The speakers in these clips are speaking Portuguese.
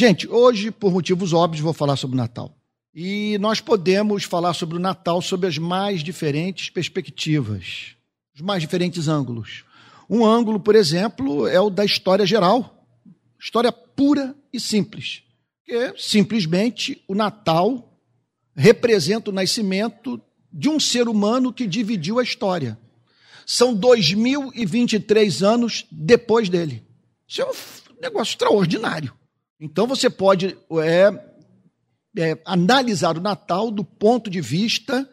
Gente, hoje, por motivos óbvios, vou falar sobre o Natal. E nós podemos falar sobre o Natal sob as mais diferentes perspectivas, os mais diferentes ângulos. Um ângulo, por exemplo, é o da história geral, história pura e simples. Que simplesmente o Natal representa o nascimento de um ser humano que dividiu a história. São 2023 anos depois dele. Isso é um negócio extraordinário. Então você pode é, é, analisar o Natal do ponto de vista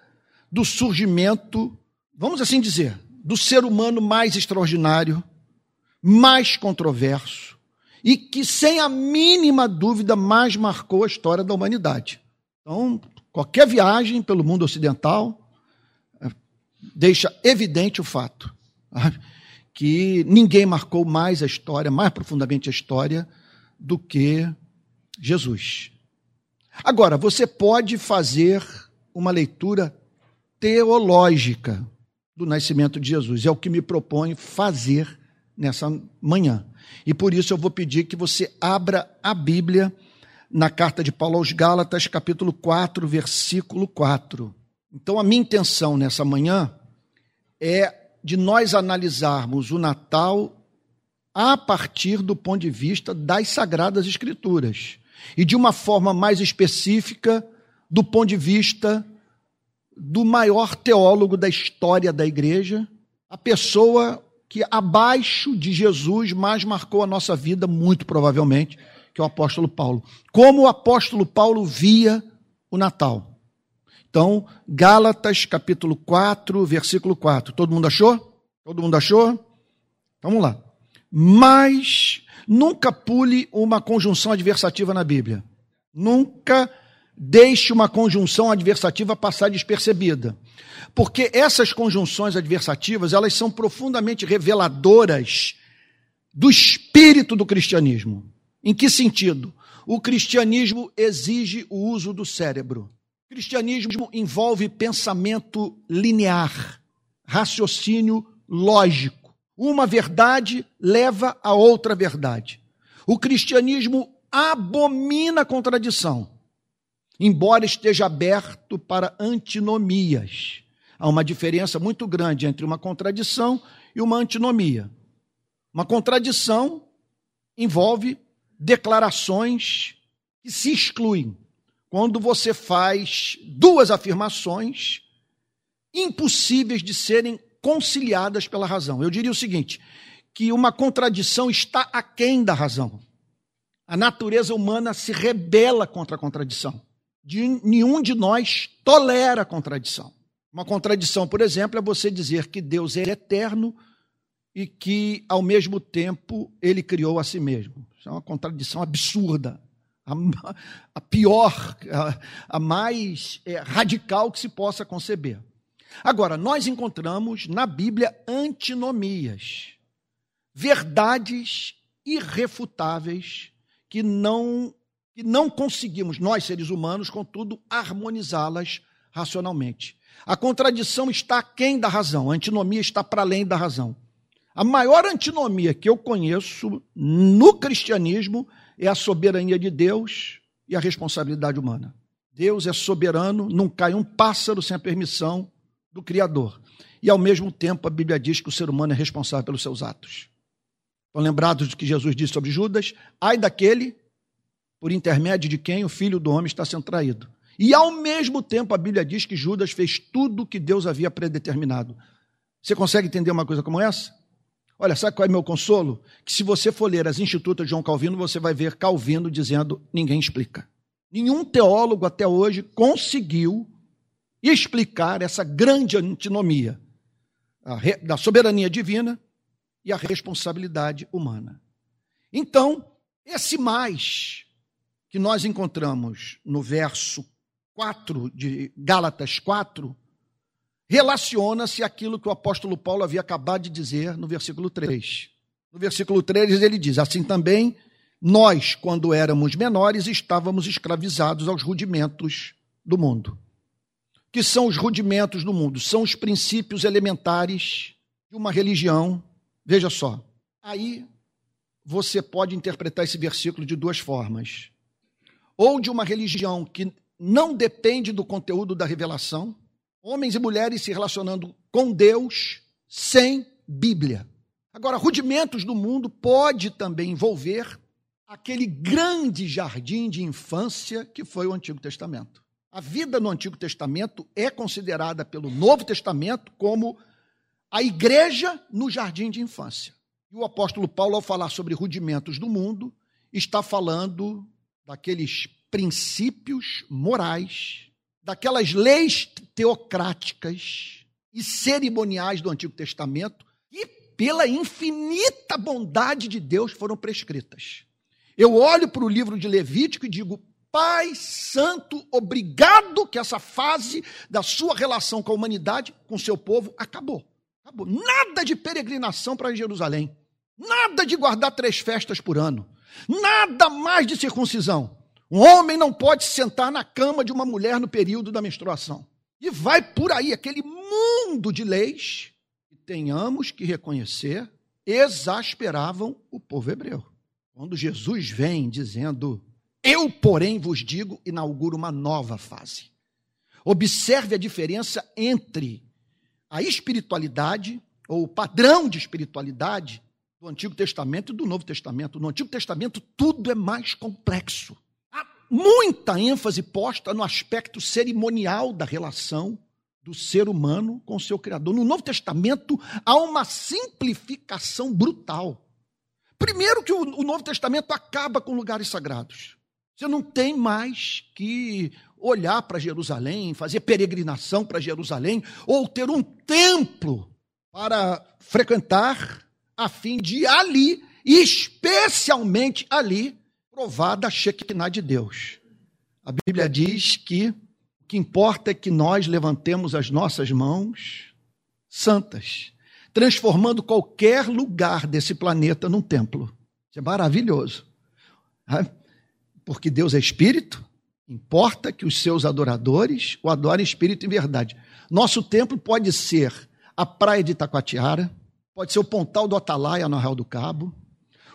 do surgimento, vamos assim dizer, do ser humano mais extraordinário, mais controverso e que, sem a mínima dúvida, mais marcou a história da humanidade. Então, qualquer viagem pelo mundo ocidental é, deixa evidente o fato que ninguém marcou mais a história, mais profundamente a história, do que Jesus. Agora, você pode fazer uma leitura teológica do nascimento de Jesus. É o que me proponho fazer nessa manhã. E por isso eu vou pedir que você abra a Bíblia na carta de Paulo aos Gálatas, capítulo 4, versículo 4. Então, a minha intenção nessa manhã é de nós analisarmos o Natal a partir do ponto de vista das Sagradas Escrituras e de uma forma mais específica do ponto de vista do maior teólogo da história da igreja, a pessoa que abaixo de Jesus mais marcou a nossa vida, muito provavelmente, que é o apóstolo Paulo. Como o apóstolo Paulo via o Natal. Então, Gálatas capítulo 4, versículo 4. Todo mundo achou? Todo mundo achou? Vamos lá mas nunca pule uma conjunção adversativa na Bíblia. Nunca deixe uma conjunção adversativa passar despercebida. Porque essas conjunções adversativas, elas são profundamente reveladoras do espírito do cristianismo. Em que sentido? O cristianismo exige o uso do cérebro. O cristianismo envolve pensamento linear, raciocínio lógico. Uma verdade leva a outra verdade. O cristianismo abomina a contradição, embora esteja aberto para antinomias. Há uma diferença muito grande entre uma contradição e uma antinomia. Uma contradição envolve declarações que se excluem. Quando você faz duas afirmações impossíveis de serem conciliadas pela razão. Eu diria o seguinte: que uma contradição está aquém da razão. A natureza humana se rebela contra a contradição. De, nenhum de nós tolera a contradição. Uma contradição, por exemplo, é você dizer que Deus é eterno e que, ao mesmo tempo, ele criou a si mesmo. Isso é uma contradição absurda. A, a pior, a, a mais é, radical que se possa conceber. Agora, nós encontramos na Bíblia antinomias, verdades irrefutáveis que não, que não conseguimos, nós seres humanos, contudo, harmonizá-las racionalmente. A contradição está aquém da razão, a antinomia está para além da razão. A maior antinomia que eu conheço no cristianismo é a soberania de Deus e a responsabilidade humana. Deus é soberano, não cai um pássaro sem a permissão do Criador. E ao mesmo tempo a Bíblia diz que o ser humano é responsável pelos seus atos. Estão lembrados do que Jesus disse sobre Judas? Ai daquele por intermédio de quem o filho do homem está sendo traído. E ao mesmo tempo a Bíblia diz que Judas fez tudo o que Deus havia predeterminado. Você consegue entender uma coisa como essa? Olha, sabe qual é meu consolo? Que se você for ler as Institutas de João Calvino, você vai ver Calvino dizendo: ninguém explica. Nenhum teólogo até hoje conseguiu explicar essa grande antinomia da soberania divina e a responsabilidade humana. Então, esse mais que nós encontramos no verso 4 de Gálatas 4, relaciona-se àquilo que o apóstolo Paulo havia acabado de dizer no versículo 3. No versículo 3 ele diz: Assim também, nós, quando éramos menores, estávamos escravizados aos rudimentos do mundo que são os rudimentos do mundo, são os princípios elementares de uma religião. Veja só, aí você pode interpretar esse versículo de duas formas. ou de uma religião que não depende do conteúdo da revelação, homens e mulheres se relacionando com Deus sem Bíblia. Agora, rudimentos do mundo pode também envolver aquele grande jardim de infância que foi o Antigo Testamento. A vida no Antigo Testamento é considerada pelo Novo Testamento como a igreja no jardim de infância. E o apóstolo Paulo, ao falar sobre rudimentos do mundo, está falando daqueles princípios morais, daquelas leis teocráticas e cerimoniais do Antigo Testamento que, pela infinita bondade de Deus, foram prescritas. Eu olho para o livro de Levítico e digo: Pai Santo, obrigado que essa fase da sua relação com a humanidade, com seu povo, acabou. Acabou. Nada de peregrinação para Jerusalém. Nada de guardar três festas por ano. Nada mais de circuncisão. Um homem não pode sentar na cama de uma mulher no período da menstruação. E vai por aí aquele mundo de leis que tenhamos que reconhecer exasperavam o povo hebreu. Quando Jesus vem dizendo: Eu, porém, vos digo, inauguro uma nova fase. Observe a diferença entre a espiritualidade, ou o padrão de espiritualidade do Antigo Testamento e do Novo Testamento. No Antigo Testamento, tudo é mais complexo. Há muita ênfase posta no aspecto cerimonial da relação do ser humano com o seu Criador. No Novo Testamento, há uma simplificação brutal. Primeiro, que o Novo Testamento acaba com lugares sagrados. Você não tem mais que olhar para Jerusalém, fazer peregrinação para Jerusalém, ou ter um templo para frequentar, a fim de ali, especialmente ali, provar da Shekinah de Deus. A Bíblia diz que o que importa é que nós levantemos as nossas mãos santas, transformando qualquer lugar desse planeta num templo. Isso é maravilhoso. Porque Deus é espírito, Importa que os seus adoradores o adorem espírito e verdade. Nosso templo pode ser a praia de Itacoatiara, pode ser o Pontal do Atalaia no Arraial do Cabo.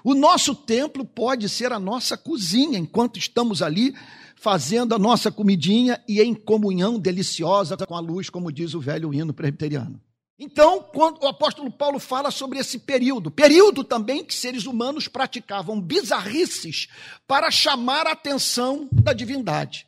O nosso templo pode ser a nossa cozinha, enquanto estamos ali fazendo a nossa comidinha e em comunhão deliciosa com a luz, como diz o velho hino presbiteriano. Então, quando o apóstolo Paulo fala sobre esse período, período também que seres humanos praticavam bizarrices para chamar a atenção da divindade.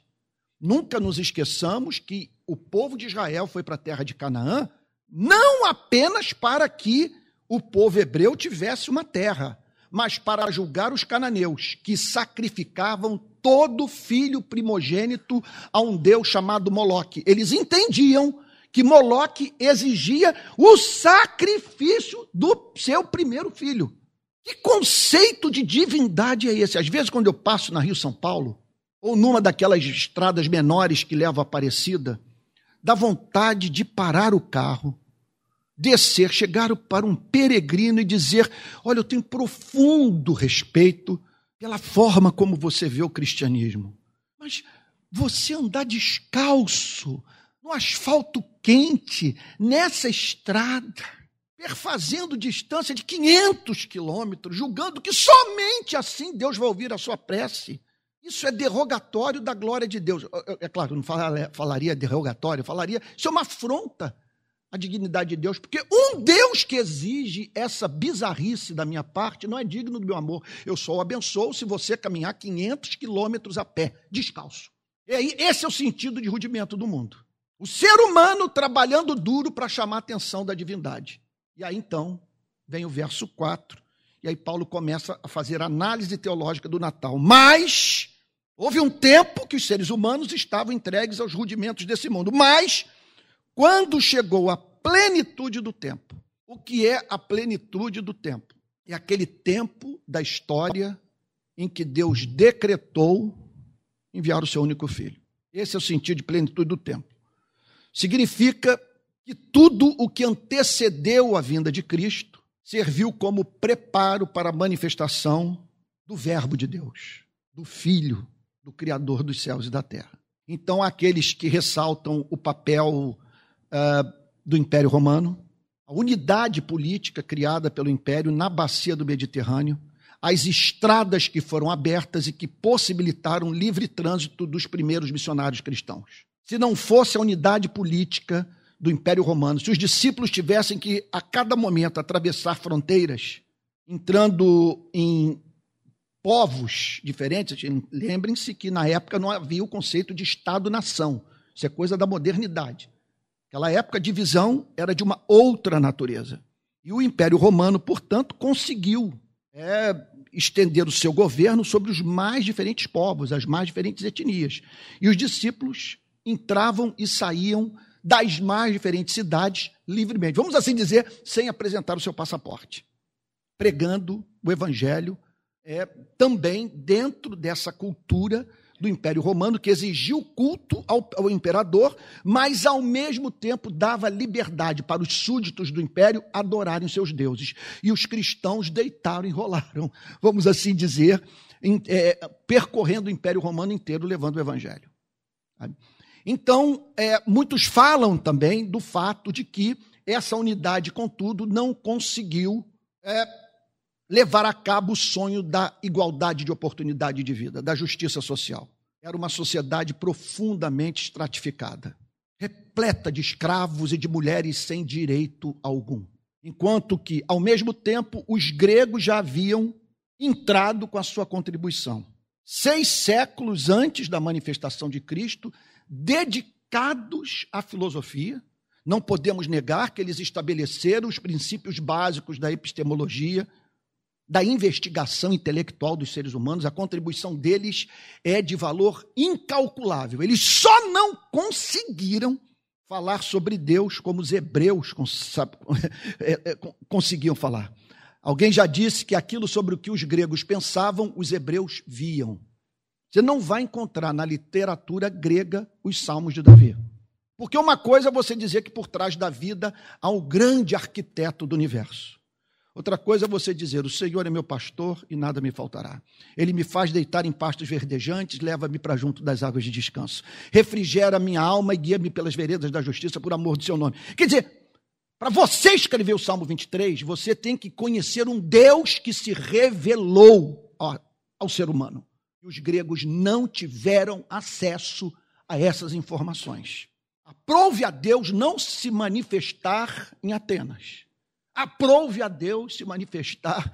Nunca nos esqueçamos que o povo de Israel foi para a terra de Canaã não apenas para que o povo hebreu tivesse uma terra, mas para julgar os cananeus, que sacrificavam todo filho primogênito a um deus chamado Moloque. Eles entendiam que Moloque exigia o sacrifício do seu primeiro filho. Que conceito de divindade é esse? Às vezes, quando eu passo na Rio São Paulo, ou numa daquelas estradas menores que levam a Aparecida, dá vontade de parar o carro, descer, chegar para um peregrino e dizer: Olha, eu tenho profundo respeito pela forma como você vê o cristianismo. Mas você andar descalço no asfalto quente, nessa estrada, perfazendo distância de 500 quilômetros, julgando que somente assim Deus vai ouvir a sua prece. Isso é derrogatório da glória de Deus. É claro, não falaria derrogatório, falaria, isso é uma afronta à dignidade de Deus, porque um Deus que exige essa bizarrice da minha parte não é digno do meu amor. Eu só o abençoo se você caminhar 500 quilômetros a pé, descalço. E aí, esse é o sentido de rudimento do mundo. O ser humano trabalhando duro para chamar a atenção da divindade. E aí então vem o verso 4, e aí Paulo começa a fazer análise teológica do Natal. Mas houve um tempo que os seres humanos estavam entregues aos rudimentos desse mundo. Mas quando chegou a plenitude do tempo, o que é a plenitude do tempo? É aquele tempo da história em que Deus decretou enviar o seu único filho. Esse é o sentido de plenitude do tempo significa que tudo o que antecedeu a vinda de Cristo serviu como preparo para a manifestação do Verbo de Deus, do Filho, do Criador dos céus e da terra. Então, aqueles que ressaltam o papel uh, do Império Romano, a unidade política criada pelo Império na bacia do Mediterrâneo, as estradas que foram abertas e que possibilitaram livre trânsito dos primeiros missionários cristãos. Se não fosse a unidade política do Império Romano, se os discípulos tivessem que, a cada momento, atravessar fronteiras, entrando em povos diferentes, lembrem-se que na época não havia o conceito de Estado-nação, isso é coisa da modernidade. Aquela época a divisão era de uma outra natureza. E o Império Romano, portanto, conseguiu é, estender o seu governo sobre os mais diferentes povos, as mais diferentes etnias. E os discípulos entravam e saíam das mais diferentes cidades livremente. Vamos assim dizer, sem apresentar o seu passaporte. Pregando o evangelho é, também dentro dessa cultura do Império Romano, que exigiu culto ao, ao, imperador, mas ao mesmo tempo dava liberdade para os súditos do império adorarem seus deuses. E os cristãos deitaram e rolaram, vamos assim dizer, em, é, percorrendo o Império Romano inteiro, levando o Evangelho. Então, é, muitos falam também do fato de que essa unidade, contudo, não conseguiu é, levar a cabo o sonho da igualdade de oportunidade de vida, da justiça social. Era uma sociedade profundamente estratificada, repleta de escravos e de mulheres sem direito algum. Enquanto que, ao mesmo tempo, os gregos já haviam entrado com a sua contribuição. Seis séculos antes da manifestação de Cristo, dedicados à filosofia, não podemos negar que eles estabeleceram os princípios básicos da epistemologia, da investigação intelectual dos seres humanos, a contribuição deles é de valor incalculável. Eles só não conseguiram falar sobre Deus como os hebreus é, é, conseguiam falar. Alguém já disse que aquilo sobre o que os gregos pensavam, os hebreus viam. Você não vai encontrar na literatura grega os salmos de Davi. Porque uma coisa é você dizer que por trás da vida há um grande arquiteto do universo. Outra coisa é você dizer: O Senhor é meu pastor e nada me faltará. Ele me faz deitar em pastos verdejantes, leva-me para junto das águas de descanso. Refrigera minha alma e guia-me pelas veredas da justiça por amor do seu nome. Quer dizer, para você escrever o Salmo 23, você tem que conhecer um Deus que se revelou ao, ser humano. E os gregos não tiveram acesso a essas informações. Aprove a Deus não se manifestar em Atenas Aprove a Deus se manifestar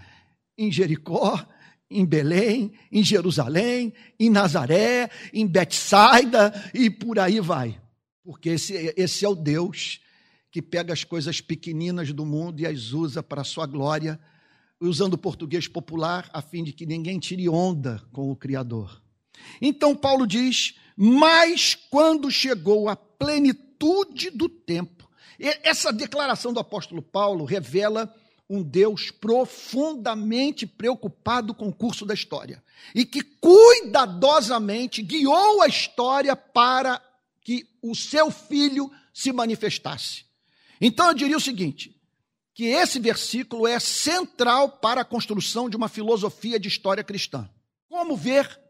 em Jericó, em Belém, em Jerusalém, em Nazaré, em Betsaida e por aí vai. Porque esse, esse é o Deus que pega as coisas pequeninas do mundo e as usa para a sua glória, usando o português popular a fim de que ninguém tire onda com o Criador. Então Paulo diz: Mas quando chegou a plenitude do tempo, essa declaração do apóstolo Paulo revela um Deus profundamente preocupado com o curso da história e que cuidadosamente guiou a história para que o seu filho se manifestasse. Então eu diria o seguinte: que esse versículo é central para a construção de uma filosofia de história cristã. Como ver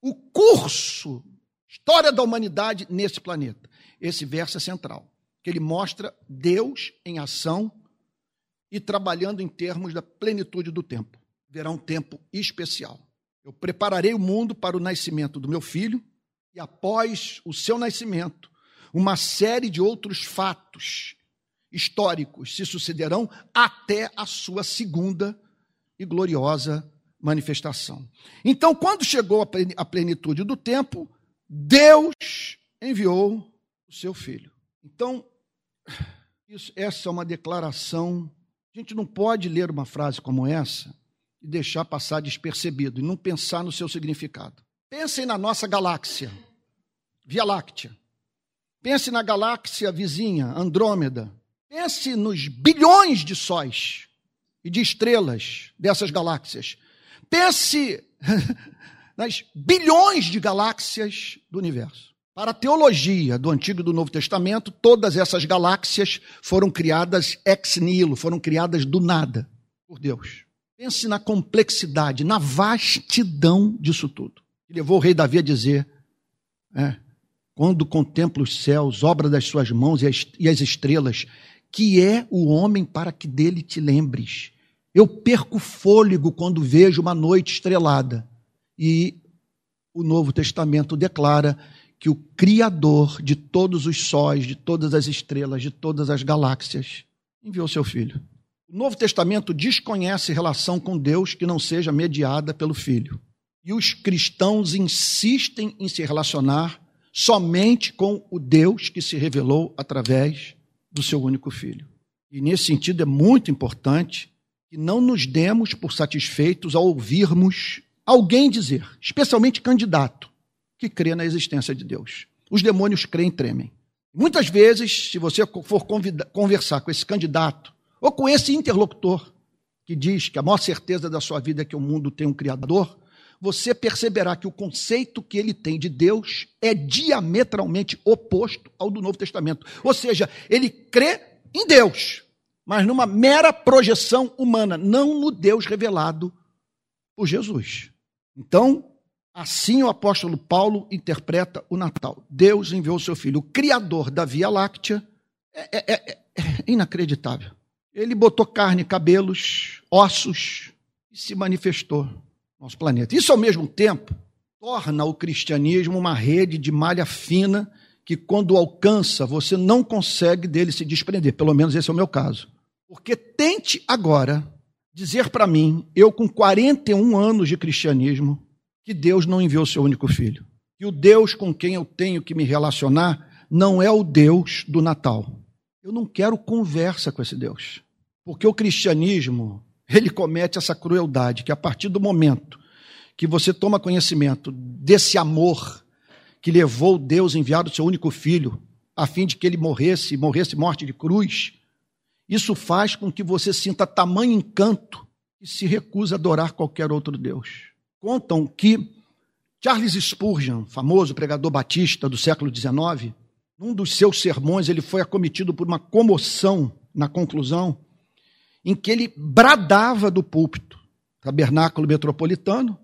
o curso, história da humanidade nesse planeta? Esse verso é central que ele mostra Deus em ação e trabalhando em termos da plenitude do tempo. Verá um tempo especial. Eu prepararei o mundo para o nascimento do meu filho e após o seu nascimento, uma série de outros fatos históricos se sucederão até a sua segunda e gloriosa manifestação. Então, quando chegou a plenitude do tempo, Deus enviou o seu filho. Então, isso, essa é uma declaração. A gente não pode ler uma frase como essa e deixar passar despercebido e não pensar no seu significado. Pensem na nossa galáxia, Via Láctea. Pense na galáxia vizinha, Andrômeda. Pense nos bilhões de sóis e de estrelas dessas galáxias. Pense nas bilhões de galáxias do universo. Para a teologia do Antigo e do Novo Testamento, todas essas galáxias foram criadas ex nihilo, foram criadas do nada por Deus. Pense na complexidade, na vastidão disso tudo. E levou o rei Davi a dizer: é, quando contemplo os céus, obra das suas mãos e as, e as estrelas, que é o homem para que dele te lembres, Eu perco fôlego quando vejo uma noite estrelada. E o Novo Testamento declara que o Criador de todos os sóis, de todas as estrelas, de todas as galáxias, enviou seu Filho. O Novo Testamento desconhece relação com Deus que não seja mediada pelo Filho. E os cristãos insistem em se relacionar somente com o Deus que se revelou através do seu único Filho. E nesse sentido é muito importante que não nos demos por satisfeitos ao ouvirmos alguém dizer, especialmente candidato, que crê na existência de Deus. Os demônios creem e tremem. Muitas vezes, se você for conversar com esse candidato ou com esse interlocutor que diz que a maior certeza da sua vida é que o mundo tem um Criador, você perceberá que o conceito que ele tem de Deus é diametralmente oposto ao do Novo Testamento. Ou seja, ele crê em Deus, mas numa mera projeção humana, não no Deus revelado por Jesus. Então, assim o apóstolo Paulo interpreta o Natal. Deus enviou seu filho, o criador da Via Láctea. É, é, é, é inacreditável. Ele botou carne, cabelos, ossos e se manifestou nosso planeta. Isso, ao mesmo tempo, torna o cristianismo uma rede de malha fina que, quando alcança, você não consegue dele se desprender. Pelo menos esse é o meu caso. Porque tente agora dizer para mim, eu com 41 anos de cristianismo, que Deus não enviou seu único filho. Que o Deus com quem eu tenho que me relacionar não é o Deus do Natal. Eu não quero conversa com esse Deus. Porque o cristianismo, ele comete essa crueldade que a partir do momento que você toma conhecimento desse amor que levou Deus enviado seu único filho a fim de que ele morresse, morresse morte de cruz, isso faz com que você sinta tamanho encanto e se recusa a adorar qualquer outro Deus. Contam que Charles Spurgeon, famoso pregador batista do século XIX, num dos seus sermões ele foi acometido por uma comoção na conclusão, em que ele bradava do púlpito, tabernáculo metropolitano,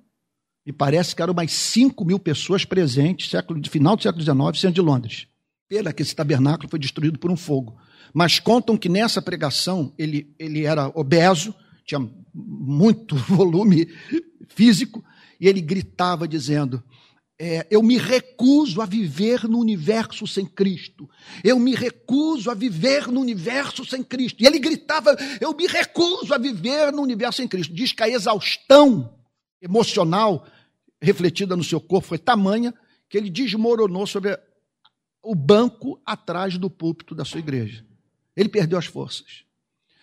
e parece que eram mais 5 mil pessoas presentes, século, final do século XIX, sendo de Londres. Pena que esse tabernáculo foi destruído por um fogo. Mas contam que nessa pregação ele, ele era obeso, tinha muito volume físico, e ele gritava dizendo: é, Eu me recuso a viver no universo sem Cristo. Eu me recuso a viver no universo sem Cristo. E ele gritava: Eu me recuso a viver no universo sem Cristo. Diz que a exaustão emocional refletida no seu corpo foi tamanha que ele desmoronou sobre o banco atrás do púlpito da sua igreja. Ele perdeu as forças.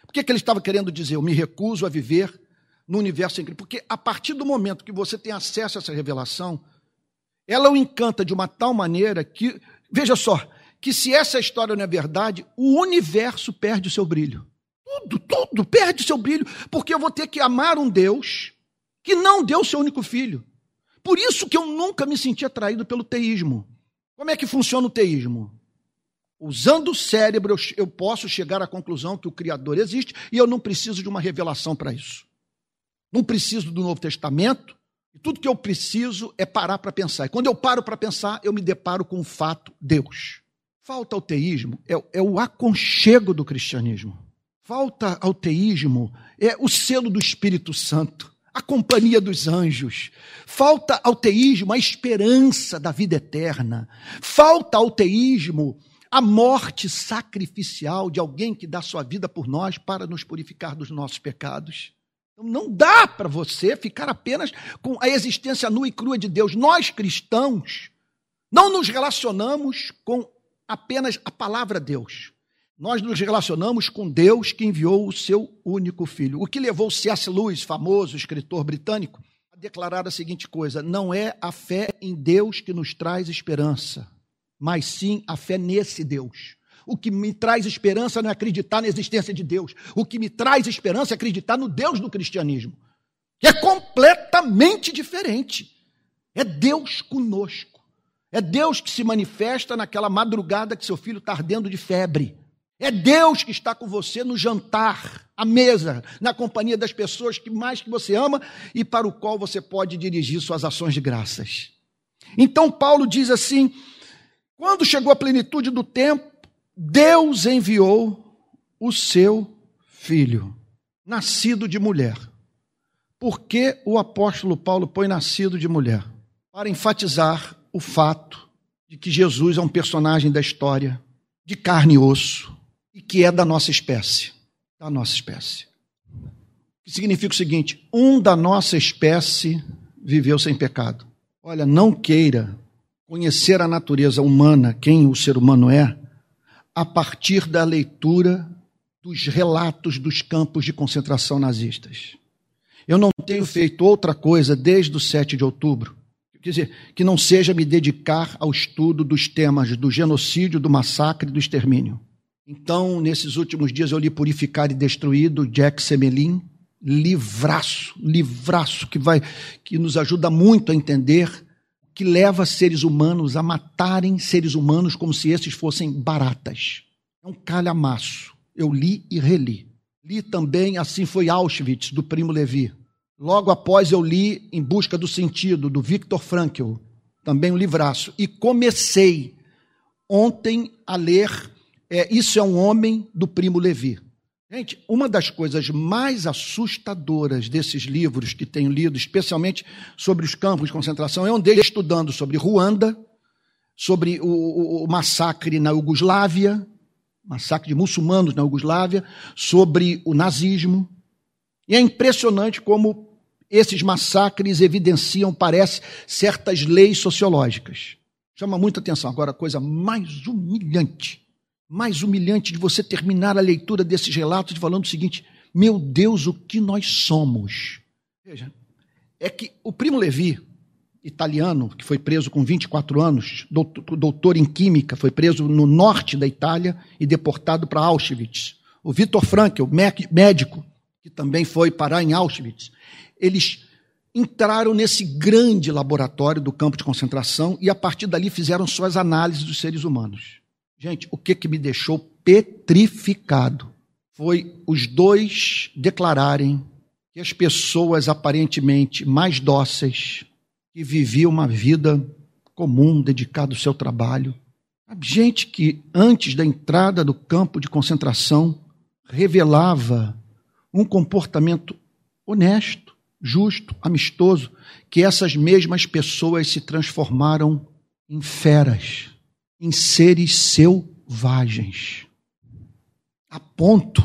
Por que, que ele estava querendo dizer? Eu me recuso a viver no universo sem Cristo. Porque a partir do momento que você tem acesso a essa revelação, ela o encanta de uma tal maneira que, veja só, que se essa história não é verdade, o universo perde o seu brilho. Tudo, tudo perde o seu brilho, porque eu vou ter que amar um Deus que não deu o seu único filho. Por isso que eu nunca me senti atraído pelo teísmo. Como é que funciona o teísmo? Usando o cérebro, eu posso chegar à conclusão que o Criador existe e eu não preciso de uma revelação para isso. Não preciso do Novo Testamento. E tudo que eu preciso é parar para pensar. E quando eu paro para pensar, eu me deparo com o fato Deus. Falta ao teísmo é, é o aconchego do cristianismo. Falta ao teísmo é o selo do Espírito Santo a companhia dos anjos. Falta ao teísmo a esperança da vida eterna. Falta ao teísmo a morte sacrificial de alguém que dá sua vida por nós para nos purificar dos nossos pecados. Então, não dá para você ficar apenas com a existência nua e crua de Deus. Nós cristãos não nos relacionamos com apenas a palavra Deus nós nos relacionamos com Deus que enviou o seu único filho. O que levou C.S. Lewis, famoso escritor britânico, a declarar a seguinte coisa: não é a fé em Deus que nos traz esperança, mas sim a fé nesse Deus. O que me traz esperança não é acreditar na existência de Deus. O que me traz esperança é acreditar no Deus do cristianismo, que é completamente diferente. É Deus conosco. É Deus que se manifesta naquela madrugada que seu filho está ardendo de febre. É Deus que está com você no jantar, à mesa, na companhia das pessoas que mais que você ama e para o qual você pode dirigir suas ações de graças. Então Paulo diz assim: quando chegou a plenitude do tempo, Deus enviou o seu filho. Nascido de mulher. Por que o apóstolo Paulo põe nascido de mulher? Para enfatizar o fato de que Jesus é um personagem da história, de carne e osso, e que é da nossa espécie. Da nossa espécie. Que significa o seguinte: um da nossa espécie viveu sem pecado. Olha, não queira conhecer a natureza humana, quem o ser humano é, a partir da leitura dos relatos dos campos de concentração nazistas. Eu não tenho feito outra coisa desde o 7 de outubro, quer dizer, que não seja me dedicar ao estudo dos temas do genocídio, do massacre e do extermínio. Então, nesses últimos dias, eu li Purificar e Destruir, do Jack Semelin, livraço, livraço, que, vai, que nos ajuda muito a entender que leva seres humanos a matarem seres humanos como se esses fossem baratas. É um calhamaço. Eu li e reli. Li também Assim Foi Auschwitz, do Primo Levi. Logo após eu li Em Busca do Sentido, do Viktor Frankl, também um livraço. E comecei ontem a ler é, Isso é um Homem, do Primo Levi. Gente, uma das coisas mais assustadoras desses livros que tenho lido, especialmente sobre os campos de concentração, é um deles estudando sobre Ruanda, sobre o, o, o massacre na Iugoslávia, massacre de muçulmanos na Iugoslávia, sobre o nazismo. E é impressionante como esses massacres evidenciam, parece, certas leis sociológicas. Chama muita atenção. Agora, a coisa mais humilhante mais humilhante de você terminar a leitura desses relatos falando o seguinte: meu Deus, o que nós somos. Veja, é que o primo Levi, italiano, que foi preso com 24 anos, doutor, doutor em química, foi preso no norte da Itália e deportado para Auschwitz. O Viktor Frankl, médico, que também foi parar em Auschwitz, eles entraram nesse grande laboratório do campo de concentração e a partir dali fizeram suas análises dos seres humanos. Gente, o que, que me deixou petrificado foi os dois declararem que as pessoas aparentemente mais dóceis, que viviam uma vida comum, dedicada ao seu trabalho, gente que antes da entrada do campo de concentração revelava um comportamento honesto, justo, amistoso, que essas mesmas pessoas se transformaram em feras em seres selvagens. A ponto,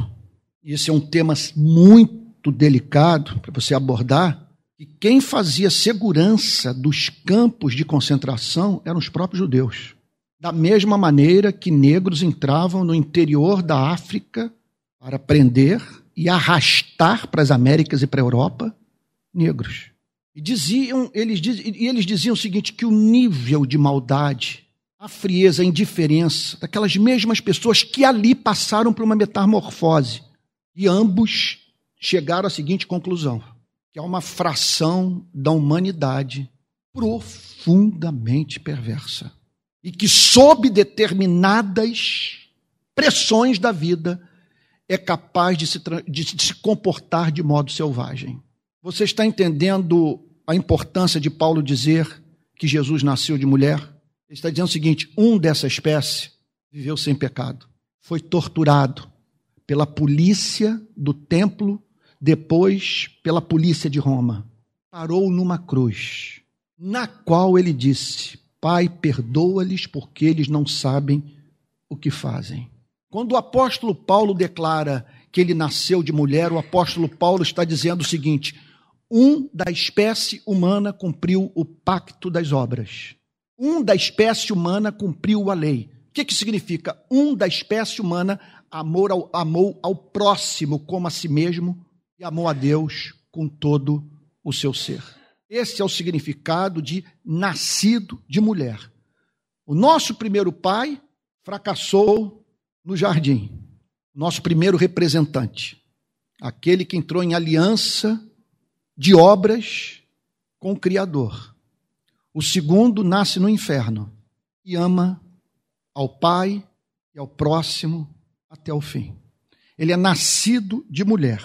e esse é um tema muito delicado para você abordar, que quem fazia segurança dos campos de concentração eram os próprios judeus. Da mesma maneira que negros entravam no interior da África para prender e arrastar para as Américas e para a Europa negros. E diziam, eles, e eles diziam o seguinte: que o nível de maldade a frieza, a indiferença daquelas mesmas pessoas que ali passaram por uma metamorfose. E ambos chegaram à seguinte conclusão: que é uma fração da humanidade profundamente perversa. E que, sob determinadas pressões da vida, é capaz de se, de se comportar de modo selvagem. Você está entendendo a importância de Paulo dizer que Jesus nasceu de mulher? Ele está dizendo o seguinte: um dessa espécie viveu sem pecado, foi torturado pela polícia do templo, depois pela polícia de Roma. Parou numa cruz, na qual ele disse: Pai, perdoa-lhes porque eles não sabem o que fazem. Quando o apóstolo Paulo declara que ele nasceu de mulher, o apóstolo Paulo está dizendo o seguinte: um da espécie humana cumpriu o pacto das obras um da espécie humana cumpriu a lei. O que, que significa? Um da espécie humana amor ao, amou ao próximo como a si mesmo e amou a Deus com todo o seu ser. Esse é o significado de nascido de mulher. O nosso primeiro pai fracassou no jardim. Nosso primeiro representante. Aquele que entrou em aliança de obras com o Criador. O segundo nasce no inferno e ama ao pai e ao próximo até o fim. Ele é nascido de mulher,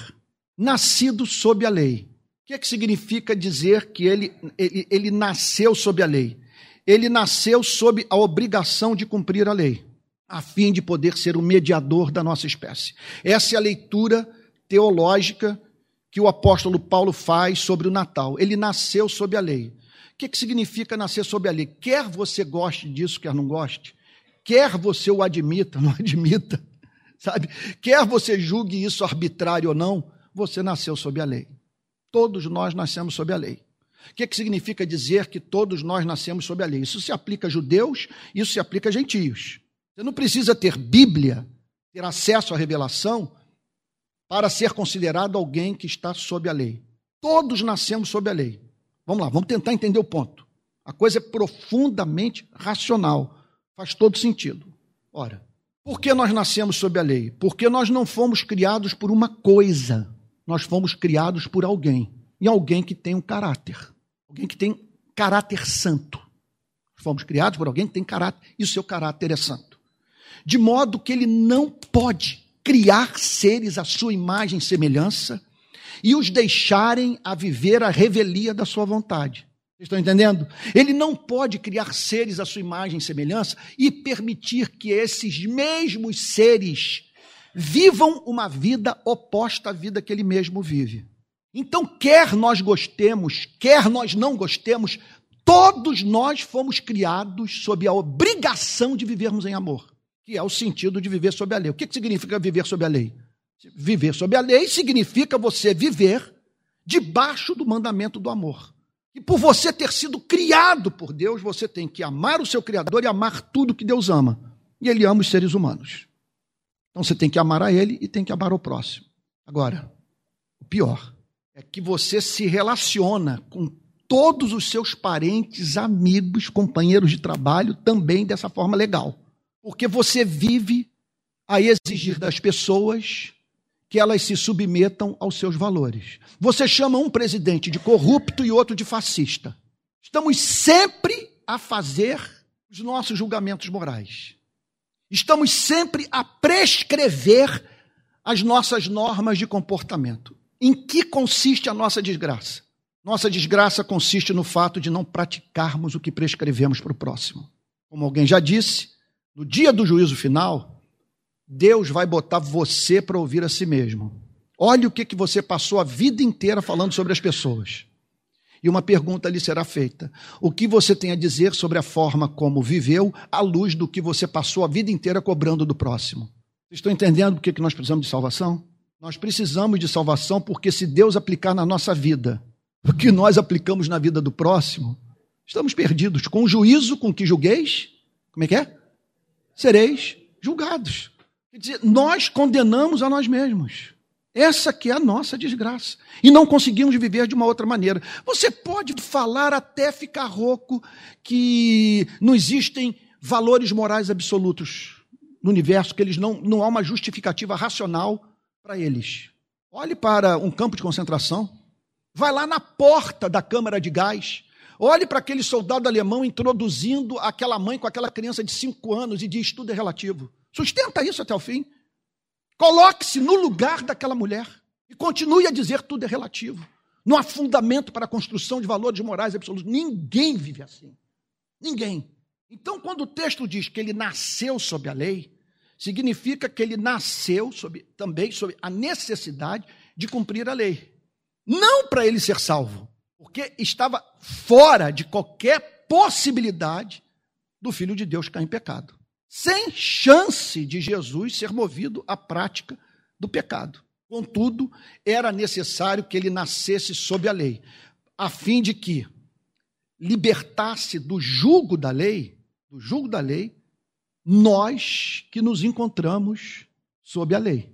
nascido sob a lei. O que, é que significa dizer que ele, ele, ele nasceu sob a lei? Ele nasceu sob a obrigação de cumprir a lei, a fim de poder ser o mediador da nossa espécie. Essa é a leitura teológica que o apóstolo Paulo faz sobre o Natal. Ele nasceu sob a lei. Que, que significa nascer sob a lei? Quer você goste disso, quer não goste, quer você o admita, não admita, sabe? Quer você julgue isso arbitrário ou não, você nasceu sob a lei. Todos nós nascemos sob a lei. O que, que significa dizer que todos nós nascemos sob a lei? Isso se aplica a judeus, isso se aplica a gentios. Você não precisa ter Bíblia, ter acesso à revelação, para ser considerado alguém que está sob a lei. Todos nascemos sob a lei. Vamos lá, vamos tentar entender o ponto. A coisa é profundamente racional. Faz todo sentido. Ora, por que nós nascemos sob a lei? Porque nós não fomos criados por uma coisa. Nós fomos criados por alguém. E alguém que tem um caráter. Alguém que tem caráter santo. Fomos criados por alguém que tem caráter, e o seu caráter é santo. De modo que ele não pode criar seres à sua imagem e semelhança e os deixarem a viver a revelia da sua vontade. Vocês estão entendendo? Ele não pode criar seres à sua imagem e semelhança e permitir que esses mesmos seres vivam uma vida oposta à vida que ele mesmo vive. Então, quer nós gostemos, quer nós não gostemos, todos nós fomos criados sob a obrigação de vivermos em amor, que é o sentido de viver sob a lei. O que significa viver sob a lei? Viver sob a lei significa você viver debaixo do mandamento do amor. E por você ter sido criado por Deus, você tem que amar o seu Criador e amar tudo que Deus ama. E Ele ama os seres humanos. Então você tem que amar a Ele e tem que amar o próximo. Agora, o pior é que você se relaciona com todos os seus parentes, amigos, companheiros de trabalho também dessa forma legal. Porque você vive a exigir das pessoas que elas se submetam aos seus valores. Você chama um presidente de corrupto e outro de fascista. Estamos sempre a fazer os nossos julgamentos morais. Estamos sempre a prescrever as nossas normas de comportamento. Em que consiste a nossa desgraça? Nossa desgraça consiste no fato de não praticarmos o que prescrevemos para o próximo. Como alguém já disse, no dia do juízo final, Deus vai botar você para ouvir a si mesmo. Olhe o que, que você passou a vida inteira falando sobre as pessoas. E uma pergunta lhe será feita: O que você tem a dizer sobre a forma como viveu à luz do que você passou a vida inteira cobrando do próximo? Vocês estão entendendo por que, que nós precisamos de salvação? Nós precisamos de salvação porque se Deus aplicar na nossa vida o que nós aplicamos na vida do próximo, estamos perdidos. Com o juízo com que julgueis, como é que é? Sereis julgados. Quer dizer, nós condenamos a nós mesmos. Essa que é a nossa desgraça. E não conseguimos viver de uma outra maneira. Você pode falar até ficar rouco que não existem valores morais absolutos no universo, que eles não, não há uma justificativa racional para eles. Olhe para um campo de concentração, vai lá na porta da câmara de gás, olhe para aquele soldado alemão introduzindo aquela mãe com aquela criança de cinco anos e diz: tudo é relativo. Sustenta isso até o fim. Coloque-se no lugar daquela mulher e continue a dizer tudo é relativo. Não há fundamento para a construção de valores morais absolutos. Ninguém vive assim. Ninguém. Então, quando o texto diz que ele nasceu sob a lei, significa que ele nasceu sob, também sob a necessidade de cumprir a lei. Não para ele ser salvo, porque estava fora de qualquer possibilidade do Filho de Deus cair em pecado. Sem chance de Jesus ser movido à prática do pecado. Contudo, era necessário que ele nascesse sob a lei, a fim de que libertasse do jugo da lei, do jugo da lei, nós que nos encontramos sob a lei.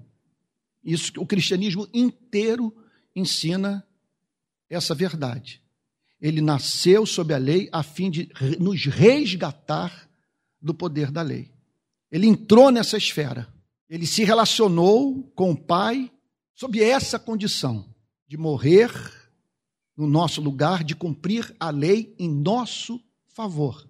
Isso o cristianismo inteiro ensina essa verdade. Ele nasceu sob a lei a fim de nos resgatar do poder da lei. Ele entrou nessa esfera. Ele se relacionou com o Pai sob essa condição de morrer no nosso lugar, de cumprir a lei em nosso favor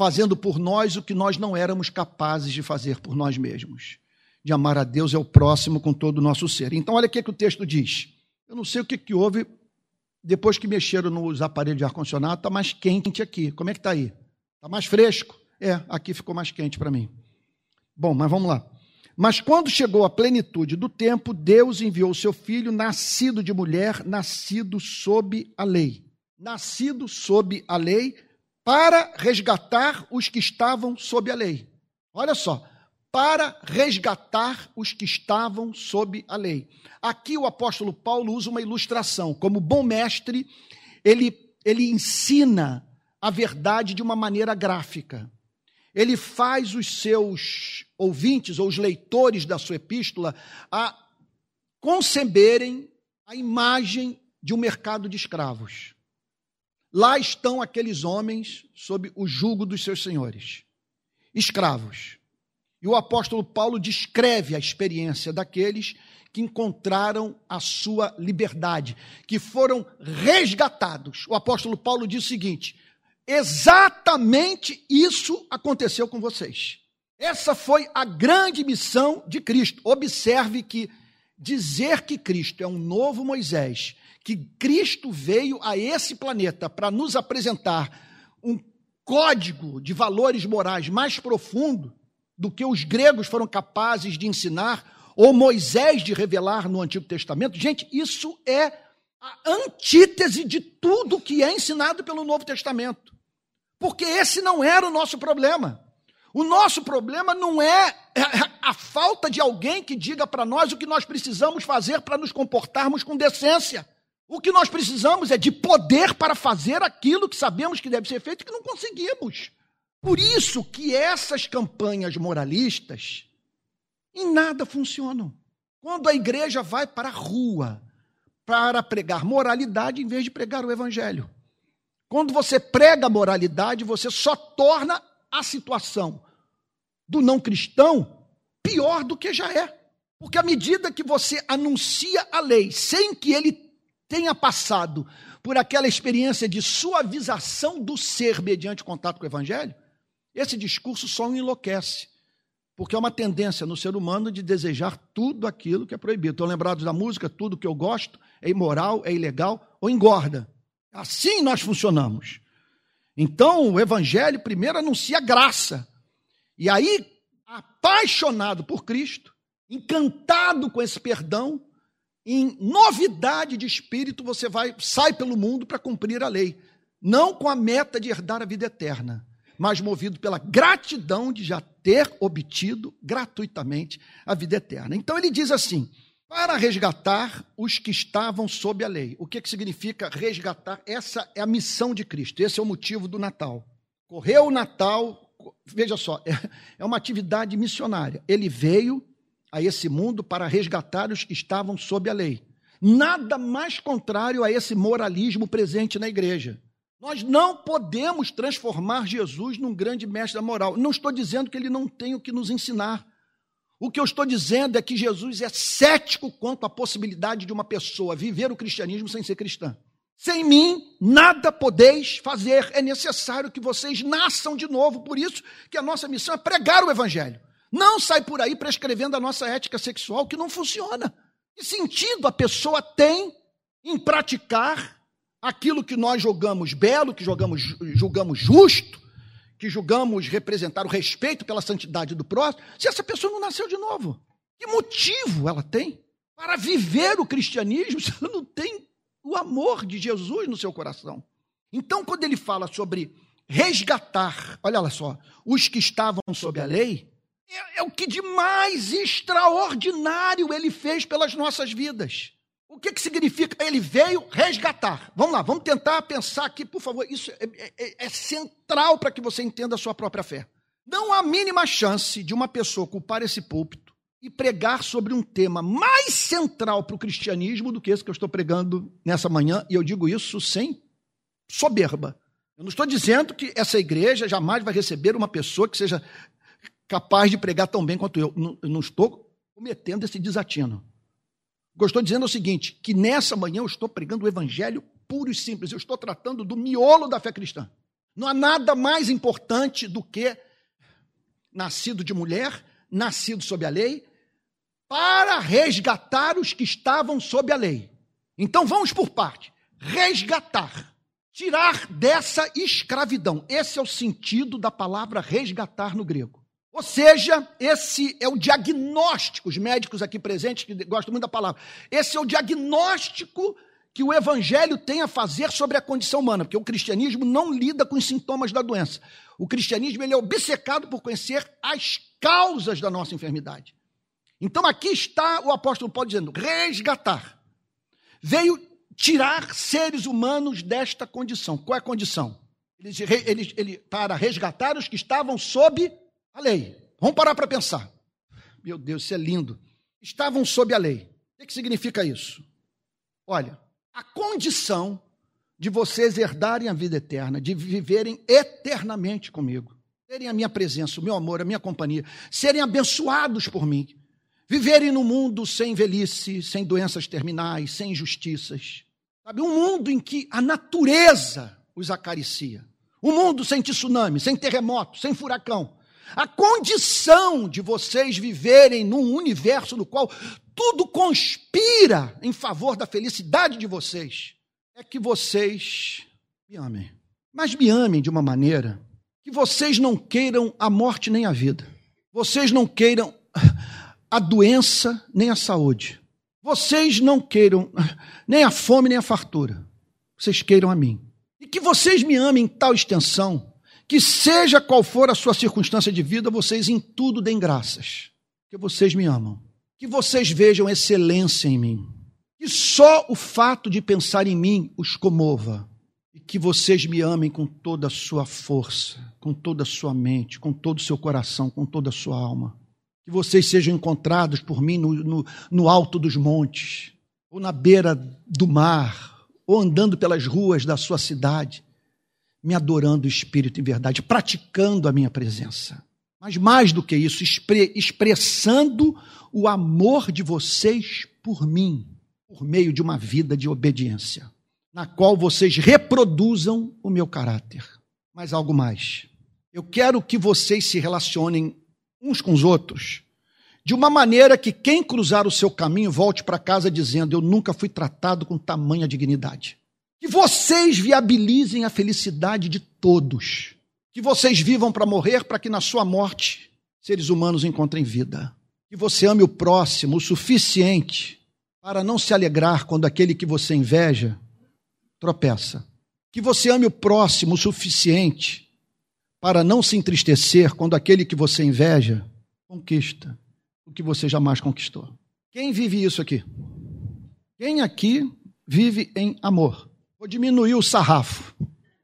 fazendo por nós o que nós não éramos capazes de fazer por nós mesmos. De amar a Deus e ao próximo com todo o nosso ser. Então, olha o que, que o texto diz. Eu não sei o que, que houve depois que mexeram nos aparelhos de ar-condicionado, está mais quente aqui. Como é que está aí? Está mais fresco? É, aqui ficou mais quente para mim. Bom, mas vamos lá. Mas quando chegou a plenitude do tempo, Deus enviou seu filho, nascido de mulher, nascido sob a lei. Nascido sob a lei, para resgatar os que estavam sob a lei. Olha só, para resgatar os que estavam sob a lei. Aqui o apóstolo Paulo usa uma ilustração. Como bom mestre, ele, ele ensina a verdade de uma maneira gráfica. Ele faz os seus ouvintes ou os leitores da sua epístola a conceberem a imagem de um mercado de escravos. Lá estão aqueles homens sob o jugo dos seus senhores, escravos. E o apóstolo Paulo descreve a experiência daqueles que encontraram a sua liberdade, que foram resgatados. O apóstolo Paulo diz o seguinte: exatamente isso aconteceu com vocês. Essa foi a grande missão de Cristo. Observe que dizer que Cristo é um novo Moisés, que Cristo veio a esse planeta para nos apresentar um código de valores morais mais profundo, do que os gregos foram capazes de ensinar, ou Moisés de revelar no Antigo Testamento. Gente, isso é a antítese de tudo que é ensinado pelo Novo Testamento. Porque esse não era o nosso problema. O nosso problema não é a falta de alguém que diga para nós o que nós precisamos fazer para nos comportarmos com decência. O que nós precisamos é de poder para fazer aquilo que sabemos que deve ser feito e que não conseguimos. Por isso que essas campanhas moralistas em nada funcionam. Quando a igreja vai para a rua para pregar moralidade em vez de pregar o evangelho. Quando você prega moralidade, você só torna a situação do não cristão pior do que já é. Porque à medida que você anuncia a lei sem que ele tenha passado por aquela experiência de suavização do ser mediante contato com o evangelho, esse discurso só o enlouquece, porque é uma tendência no ser humano de desejar tudo aquilo que é proibido. Estão lembrados da música? Tudo que eu gosto é imoral, é ilegal ou engorda. Assim nós funcionamos. Então, o evangelho primeiro anuncia graça. E aí, apaixonado por Cristo, encantado com esse perdão, em novidade de espírito, você vai sai pelo mundo para cumprir a lei, não com a meta de herdar a vida eterna, mas movido pela gratidão de já ter obtido gratuitamente a vida eterna. Então ele diz assim: para resgatar os que estavam sob a lei. O que, que significa resgatar? Essa é a missão de Cristo, esse é o motivo do Natal. Correu o Natal, veja só, é, é uma atividade missionária. Ele veio a esse mundo para resgatar os que estavam sob a lei. Nada mais contrário a esse moralismo presente na igreja. Nós não podemos transformar Jesus num grande mestre da moral. Não estou dizendo que ele não tem o que nos ensinar. O que eu estou dizendo é que Jesus é cético quanto à possibilidade de uma pessoa viver o cristianismo sem ser cristã. Sem mim, nada podeis fazer. É necessário que vocês nasçam de novo. Por isso que a nossa missão é pregar o evangelho. Não sai por aí prescrevendo a nossa ética sexual que não funciona. Que sentido a pessoa tem em praticar aquilo que nós julgamos belo, que julgamos, julgamos justo, que julgamos representar o respeito pela santidade do próximo, se essa pessoa não nasceu de novo? Que motivo ela tem para viver o cristianismo se ela não tem o amor de Jesus no seu coração? Então, quando ele fala sobre resgatar, olha só, os que estavam sob a lei, é, é o que de mais extraordinário ele fez pelas nossas vidas. O que, que significa? Ele veio resgatar. Vamos lá, vamos tentar pensar aqui, por favor. Isso é, é, é, é central para que você entenda a sua própria fé. Não há mínima chance de uma pessoa ocupar esse púlpito e pregar sobre um tema mais central para o cristianismo do que esse que eu estou pregando nessa manhã, e eu digo isso sem soberba. Eu não estou dizendo que essa igreja jamais vai receber uma pessoa que seja capaz de pregar tão bem quanto eu. Não, eu não estou cometendo esse desatino. Estou dizendo é o seguinte: que nessa manhã eu estou pregando o evangelho puro e simples, eu estou tratando do miolo da fé cristã. Não há nada mais importante do que nascido de mulher, nascido sob a lei, para resgatar os que estavam sob a lei. Então vamos por parte. Resgatar. Tirar dessa escravidão. Esse é o sentido da palavra resgatar no grego. Ou seja, esse é o diagnóstico, os médicos aqui presentes, que gostam muito da palavra, esse é o diagnóstico que o evangelho tem a fazer sobre a condição humana, porque o cristianismo não lida com os sintomas da doença. O cristianismo ele é obcecado por conhecer as causas da nossa enfermidade. Então aqui está o apóstolo Paulo dizendo: resgatar. Veio tirar seres humanos desta condição. Qual é a condição? Ele, ele, ele, para resgatar os que estavam sob a lei. Vamos parar para pensar. Meu Deus, isso é lindo. Estavam sob a lei. O que significa isso? Olha, a condição de vocês herdarem a vida eterna, de viverem eternamente comigo, terem a minha presença, o meu amor, a minha companhia, serem abençoados por mim, viverem no mundo sem velhice, sem doenças terminais, sem injustiças. Sabe, um mundo em que a natureza os acaricia. Um mundo sem tsunami, sem terremoto, sem furacão. A condição de vocês viverem num universo no qual tudo conspira em favor da felicidade de vocês é que vocês me amem. Mas me amem de uma maneira que vocês não queiram a morte nem a vida. Vocês não queiram a doença nem a saúde. Vocês não queiram nem a fome nem a fartura. Vocês queiram a mim. E que vocês me amem em tal extensão que seja qual for a sua circunstância de vida, vocês em tudo deem graças, que vocês me amam, que vocês vejam excelência em mim, que só o fato de pensar em mim os comova, e que vocês me amem com toda a sua força, com toda a sua mente, com todo o seu coração, com toda a sua alma. Que vocês sejam encontrados por mim no, no, no alto dos montes, ou na beira do mar, ou andando pelas ruas da sua cidade me adorando o Espírito em verdade, praticando a minha presença. Mas mais do que isso, expre expressando o amor de vocês por mim, por meio de uma vida de obediência, na qual vocês reproduzam o meu caráter. Mas algo mais. Eu quero que vocês se relacionem uns com os outros de uma maneira que quem cruzar o seu caminho volte para casa dizendo: Eu nunca fui tratado com tamanha dignidade. Que vocês viabilizem a felicidade de todos. Que vocês vivam para morrer, para que na sua morte seres humanos encontrem vida. Que você ame o próximo o suficiente para não se alegrar quando aquele que você inveja tropeça. Que você ame o próximo o suficiente para não se entristecer quando aquele que você inveja conquista o que você jamais conquistou. Quem vive isso aqui? Quem aqui vive em amor? Vou diminuir o sarrafo.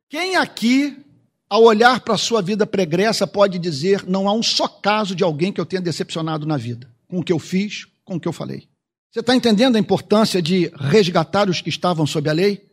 Quem aqui, ao olhar para a sua vida pregressa, pode dizer: não há um só caso de alguém que eu tenha decepcionado na vida, com o que eu fiz, com o que eu falei? Você está entendendo a importância de resgatar os que estavam sob a lei?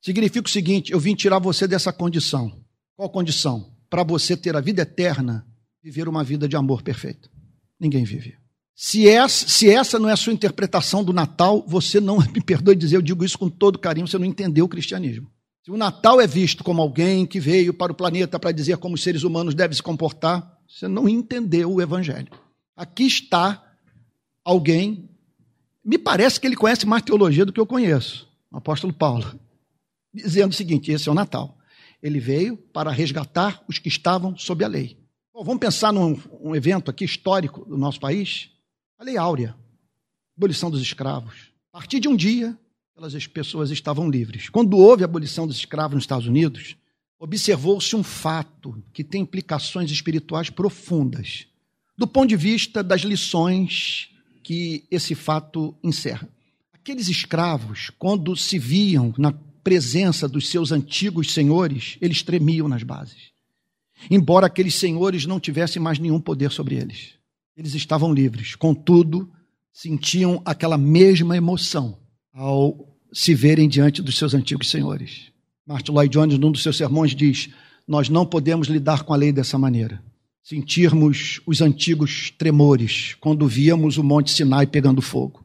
Significa o seguinte: eu vim tirar você dessa condição. Qual condição? Para você ter a vida eterna, viver uma vida de amor perfeito. Ninguém vive. Se essa, se essa não é a sua interpretação do Natal, você não, me perdoe dizer, eu digo isso com todo carinho, você não entendeu o cristianismo. Se o Natal é visto como alguém que veio para o planeta para dizer como os seres humanos devem se comportar, você não entendeu o Evangelho. Aqui está alguém, me parece que ele conhece mais teologia do que eu conheço, o apóstolo Paulo, dizendo o seguinte: esse é o Natal. Ele veio para resgatar os que estavam sob a lei. Bom, vamos pensar num um evento aqui histórico do nosso país. A Lei Áurea, abolição dos escravos. A partir de um dia, as pessoas estavam livres. Quando houve a abolição dos escravos nos Estados Unidos, observou-se um fato que tem implicações espirituais profundas, do ponto de vista das lições que esse fato encerra. Aqueles escravos, quando se viam na presença dos seus antigos senhores, eles tremiam nas bases. Embora aqueles senhores não tivessem mais nenhum poder sobre eles. Eles estavam livres, contudo, sentiam aquela mesma emoção ao se verem diante dos seus antigos senhores. Martin Lloyd Jones, num dos seus sermões, diz: Nós não podemos lidar com a lei dessa maneira. Sentirmos os antigos tremores quando víamos o Monte Sinai pegando fogo.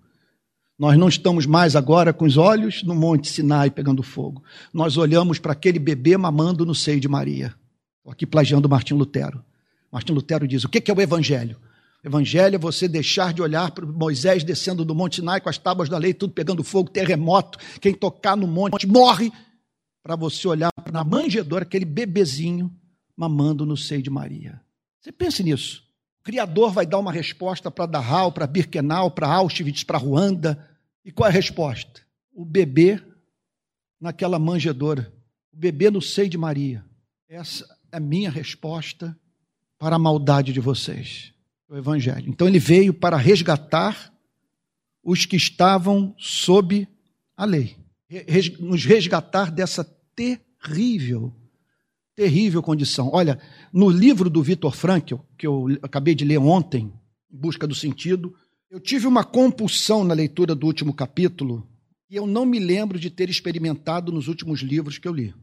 Nós não estamos mais agora com os olhos no Monte Sinai pegando fogo. Nós olhamos para aquele bebê mamando no seio de Maria. Estou aqui plagiando Martim Lutero. Martim Lutero diz: o que é o Evangelho? Evangelho é você deixar de olhar para Moisés descendo do Monte Sinai com as tábuas da lei, tudo pegando fogo, terremoto, quem tocar no monte morre, para você olhar na manjedoura aquele bebezinho mamando no seio de Maria. Você pense nisso. O Criador vai dar uma resposta para Dachau, para Birkenau, para Auschwitz, para Ruanda. E qual é a resposta? O bebê naquela manjedoura. O bebê no seio de Maria. Essa é a minha resposta para a maldade de vocês. O Evangelho. Então ele veio para resgatar os que estavam sob a lei. Nos resgatar dessa terrível, terrível condição. Olha, no livro do Vitor Frankl, que eu acabei de ler ontem, Em Busca do Sentido, eu tive uma compulsão na leitura do último capítulo e eu não me lembro de ter experimentado nos últimos livros que eu li.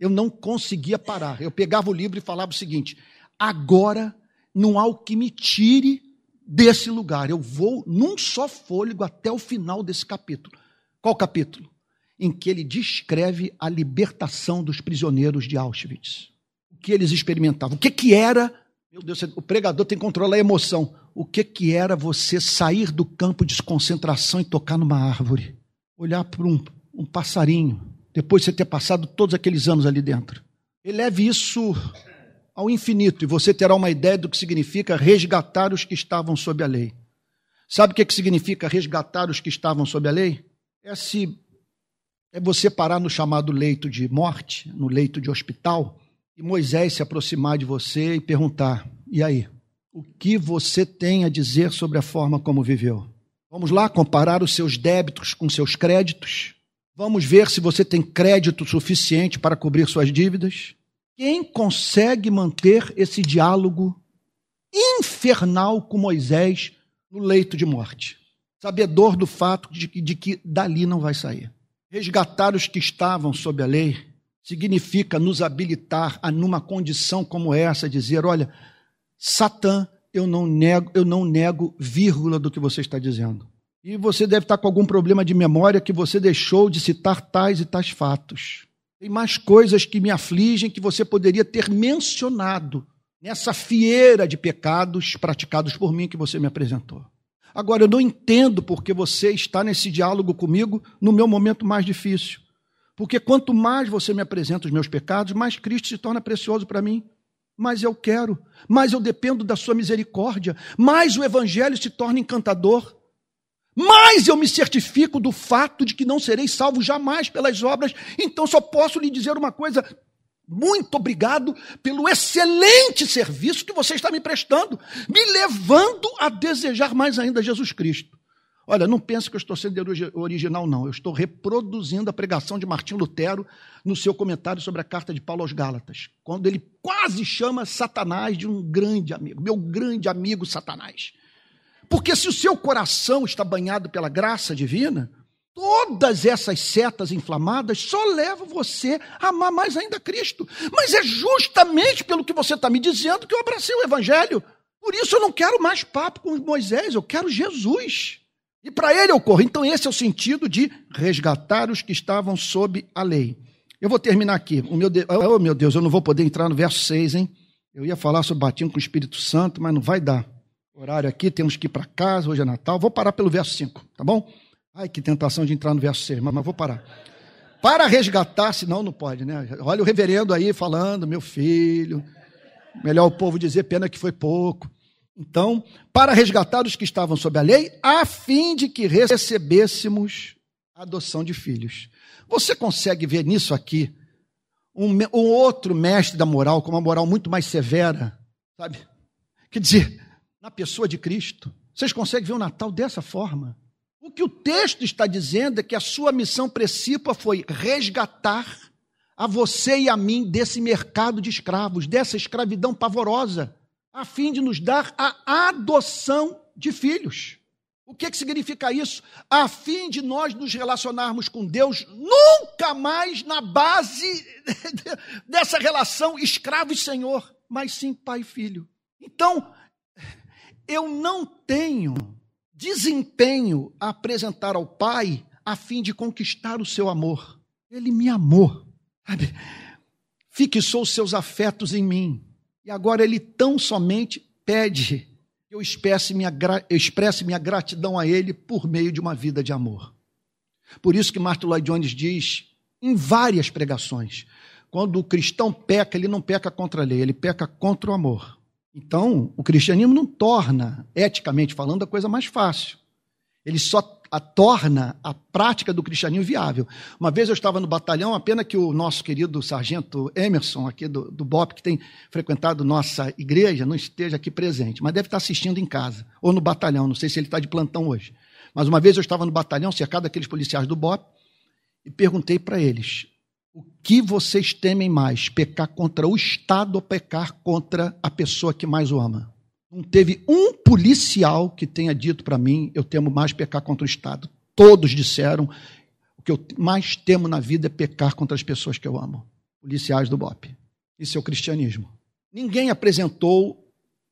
Eu não conseguia parar. Eu pegava o livro e falava o seguinte: agora não há o que me tire desse lugar. Eu vou num só fôlego até o final desse capítulo. Qual capítulo? Em que ele descreve a libertação dos prisioneiros de Auschwitz. O que eles experimentavam. O que, que era. Meu Deus, o pregador tem que controlar a emoção. O que, que era você sair do campo de concentração e tocar numa árvore? Olhar para um, um passarinho, depois de você ter passado todos aqueles anos ali dentro. Eleve isso ao infinito e você terá uma ideia do que significa resgatar os que estavam sob a lei. Sabe o que, que significa resgatar os que estavam sob a lei? É, se, é você parar no chamado leito de morte, no leito de hospital, e Moisés se aproximar de você e perguntar: e aí? O que você tem a dizer sobre a forma como viveu? Vamos lá comparar os seus débitos com seus créditos? Vamos ver se você tem crédito suficiente para cobrir suas dívidas? Quem consegue manter esse diálogo infernal com Moisés no leito de morte? Sabedor do fato de que, de que dali não vai sair. Resgatar os que estavam sob a lei significa nos habilitar a, numa condição como essa, dizer: olha, Satã, eu não nego, eu não nego vírgula do que você está dizendo. E você deve estar com algum problema de memória que você deixou de citar tais e tais fatos. Tem mais coisas que me afligem que você poderia ter mencionado nessa fieira de pecados praticados por mim que você me apresentou. Agora, eu não entendo porque você está nesse diálogo comigo no meu momento mais difícil. Porque quanto mais você me apresenta os meus pecados, mais Cristo se torna precioso para mim. Mais eu quero, mais eu dependo da sua misericórdia, mais o Evangelho se torna encantador mais eu me certifico do fato de que não serei salvo jamais pelas obras, então só posso lhe dizer uma coisa: muito obrigado pelo excelente serviço que você está me prestando, me levando a desejar mais ainda Jesus Cristo. Olha, não pense que eu estou sendo original, não. Eu estou reproduzindo a pregação de Martim Lutero no seu comentário sobre a carta de Paulo aos Gálatas, quando ele quase chama Satanás de um grande amigo, meu grande amigo Satanás. Porque se o seu coração está banhado pela graça divina, todas essas setas inflamadas só levam você a amar mais ainda Cristo. Mas é justamente pelo que você está me dizendo que eu abracei o Evangelho. Por isso eu não quero mais papo com Moisés, eu quero Jesus. E para ele eu corro. Então, esse é o sentido de resgatar os que estavam sob a lei. Eu vou terminar aqui. O meu Deus, oh, meu Deus, eu não vou poder entrar no verso 6, hein? Eu ia falar sobre batismo com o Espírito Santo, mas não vai dar. Horário aqui, temos que ir para casa, hoje é Natal. Vou parar pelo verso 5, tá bom? Ai, que tentação de entrar no verso 6, mas, mas vou parar. Para resgatar, senão não pode, né? Olha o reverendo aí falando, meu filho. Melhor o povo dizer, pena que foi pouco. Então, para resgatar os que estavam sob a lei, a fim de que recebêssemos a adoção de filhos. Você consegue ver nisso aqui um, um outro mestre da moral, com uma moral muito mais severa, sabe? Quer dizer, na pessoa de Cristo. Vocês conseguem ver o Natal dessa forma? O que o texto está dizendo é que a sua missão principal foi resgatar a você e a mim desse mercado de escravos, dessa escravidão pavorosa, a fim de nos dar a adoção de filhos. O que, que significa isso? A fim de nós nos relacionarmos com Deus nunca mais na base dessa relação escravo e senhor, mas sim pai e filho. Então, eu não tenho desempenho a apresentar ao Pai a fim de conquistar o seu amor. Ele me amou, sabe? Fixou seus afetos em mim. E agora ele tão somente pede que eu expresse minha, eu expresse minha gratidão a ele por meio de uma vida de amor. Por isso que Martin Lloyd Jones diz em várias pregações, quando o cristão peca, ele não peca contra a lei, ele peca contra o amor. Então, o cristianismo não torna, eticamente falando, a coisa mais fácil. Ele só a torna a prática do cristianismo viável. Uma vez eu estava no batalhão, a pena que o nosso querido sargento Emerson, aqui do, do BOP, que tem frequentado nossa igreja, não esteja aqui presente, mas deve estar assistindo em casa, ou no batalhão, não sei se ele está de plantão hoje. Mas uma vez eu estava no batalhão, cercado daqueles policiais do BOP, e perguntei para eles: o que vocês temem mais, pecar contra o Estado ou pecar contra a pessoa que mais o ama? Não teve um policial que tenha dito para mim, eu temo mais pecar contra o Estado. Todos disseram, o que eu mais temo na vida é pecar contra as pessoas que eu amo. Policiais do BOP. Isso é o cristianismo. Ninguém apresentou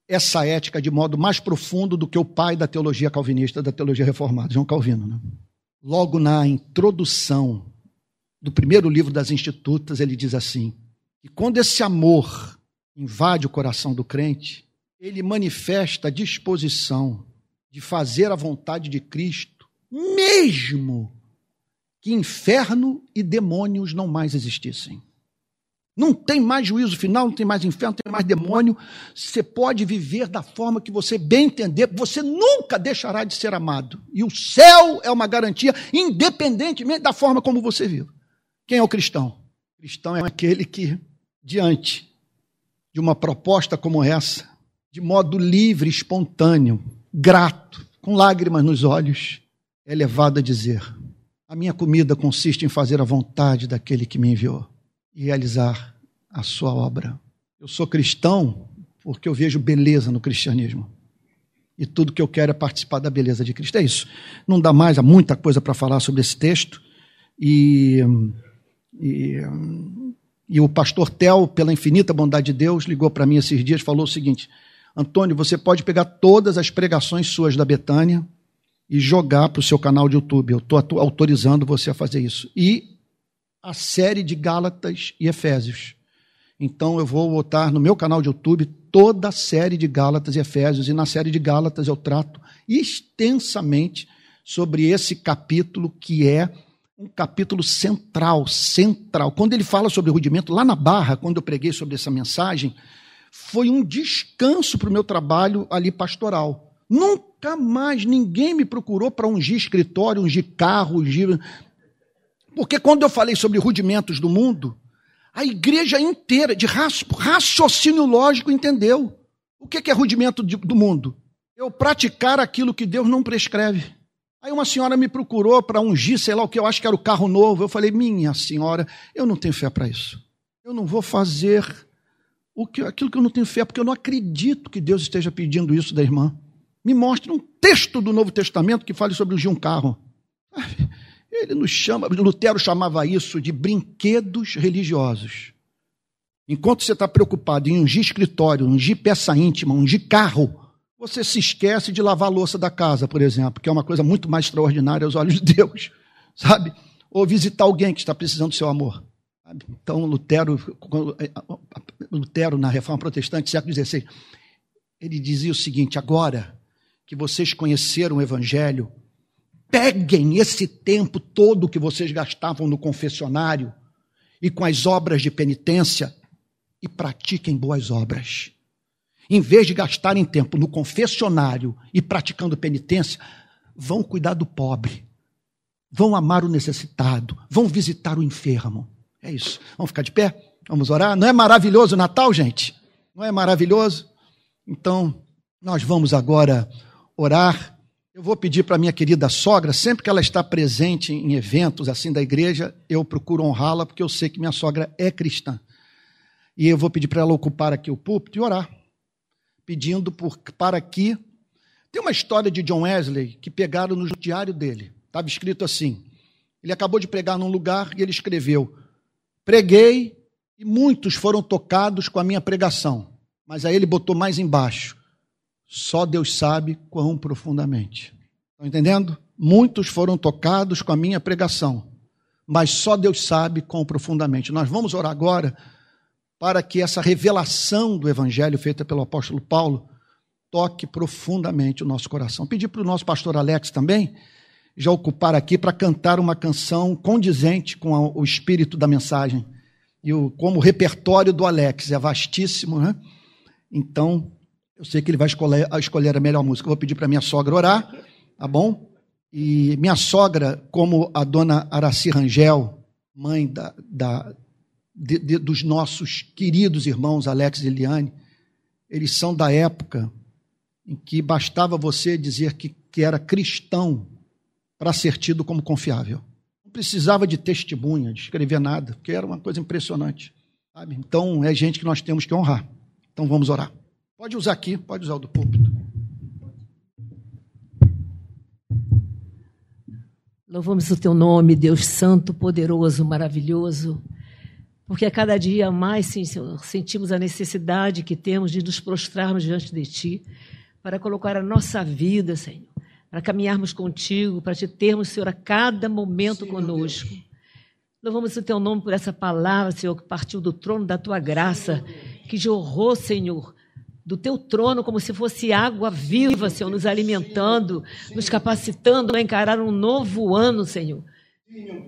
essa ética de modo mais profundo do que o pai da teologia calvinista, da teologia reformada, João Calvino. Né? Logo na introdução do primeiro livro das Institutas, ele diz assim: que quando esse amor invade o coração do crente, ele manifesta a disposição de fazer a vontade de Cristo, mesmo que inferno e demônios não mais existissem. Não tem mais juízo final, não tem mais inferno, não tem mais demônio. Você pode viver da forma que você bem entender, você nunca deixará de ser amado. E o céu é uma garantia, independentemente da forma como você vive. Quem é o cristão? O cristão é aquele que, diante de uma proposta como essa, de modo livre, espontâneo, grato, com lágrimas nos olhos, é levado a dizer: A minha comida consiste em fazer a vontade daquele que me enviou e realizar a sua obra. Eu sou cristão porque eu vejo beleza no cristianismo. E tudo que eu quero é participar da beleza de Cristo. É isso. Não dá mais, há muita coisa para falar sobre esse texto. E, e e o pastor Tel, pela infinita bondade de Deus, ligou para mim esses dias e falou o seguinte: Antônio, você pode pegar todas as pregações suas da Betânia e jogar para o seu canal de YouTube. Eu estou autorizando você a fazer isso. E a série de Gálatas e Efésios. Então eu vou botar no meu canal de YouTube toda a série de Gálatas e Efésios. E na série de Gálatas eu trato extensamente sobre esse capítulo que é um capítulo central, central. Quando ele fala sobre rudimento, lá na Barra, quando eu preguei sobre essa mensagem, foi um descanso para o meu trabalho ali pastoral. Nunca mais ninguém me procurou para ungir escritório, ungir carro, ungir. Porque quando eu falei sobre rudimentos do mundo, a igreja inteira, de raciocínio lógico, entendeu. O que é rudimento do mundo? Eu praticar aquilo que Deus não prescreve. Aí uma senhora me procurou para ungir, sei lá o que, eu acho que era o carro novo. Eu falei, minha senhora, eu não tenho fé para isso. Eu não vou fazer o que, aquilo que eu não tenho fé, porque eu não acredito que Deus esteja pedindo isso da irmã. Me mostre um texto do Novo Testamento que fale sobre ungir um carro. Ele nos chama, Lutero chamava isso de brinquedos religiosos. Enquanto você está preocupado em ungir escritório, ungir peça íntima, ungir carro, você se esquece de lavar a louça da casa, por exemplo, que é uma coisa muito mais extraordinária aos olhos de Deus, sabe? Ou visitar alguém que está precisando do seu amor. Então, Lutero, eh, Lutero, na Reforma Protestante, século XVI, ele dizia o seguinte: agora que vocês conheceram o Evangelho, peguem esse tempo todo que vocês gastavam no confessionário e com as obras de penitência e pratiquem boas obras. Em vez de gastarem tempo no confessionário e praticando penitência, vão cuidar do pobre, vão amar o necessitado, vão visitar o enfermo. É isso. Vamos ficar de pé? Vamos orar? Não é maravilhoso o Natal, gente? Não é maravilhoso? Então, nós vamos agora orar. Eu vou pedir para minha querida sogra, sempre que ela está presente em eventos assim da igreja, eu procuro honrá-la, porque eu sei que minha sogra é cristã. E eu vou pedir para ela ocupar aqui o púlpito e orar, pedindo por, para que. Tem uma história de John Wesley que pegaram no diário dele. Estava escrito assim: ele acabou de pregar num lugar e ele escreveu: Preguei e muitos foram tocados com a minha pregação. Mas aí ele botou mais embaixo. Só Deus sabe quão profundamente. Estão entendendo? Muitos foram tocados com a minha pregação. Mas só Deus sabe quão profundamente. Nós vamos orar agora para que essa revelação do Evangelho feita pelo apóstolo Paulo toque profundamente o nosso coração. Pedir para o nosso pastor Alex também já ocupar aqui para cantar uma canção condizente com o espírito da mensagem. E o, como o repertório do Alex é vastíssimo, né? Então, Eu sei que ele vai escolher, escolher a melhor música. Eu vou pedir para minha sogra orar, tá bom? E minha sogra, como a dona Araci Rangel, mãe da, da de, de, dos nossos queridos irmãos Alex e Eliane, eles são da época em que bastava você dizer que, que era cristão para ser tido como confiável. Não precisava de testemunha, de escrever nada, porque era uma coisa impressionante. Sabe? Então, é gente que nós temos que honrar. Então, vamos orar. Pode usar aqui, pode usar o do púlpito. Louvamos o teu nome, Deus Santo, poderoso, maravilhoso, porque a cada dia mais, sim, Senhor, sentimos a necessidade que temos de nos prostrarmos diante de Ti, para colocar a nossa vida, Senhor, para caminharmos contigo, para te termos, Senhor, a cada momento conosco. Louvamos o teu nome por essa palavra, Senhor, que partiu do trono da tua graça, que jorrou, Senhor, do teu trono como se fosse água viva, Senhor, nos alimentando, nos capacitando a encarar um novo ano, Senhor.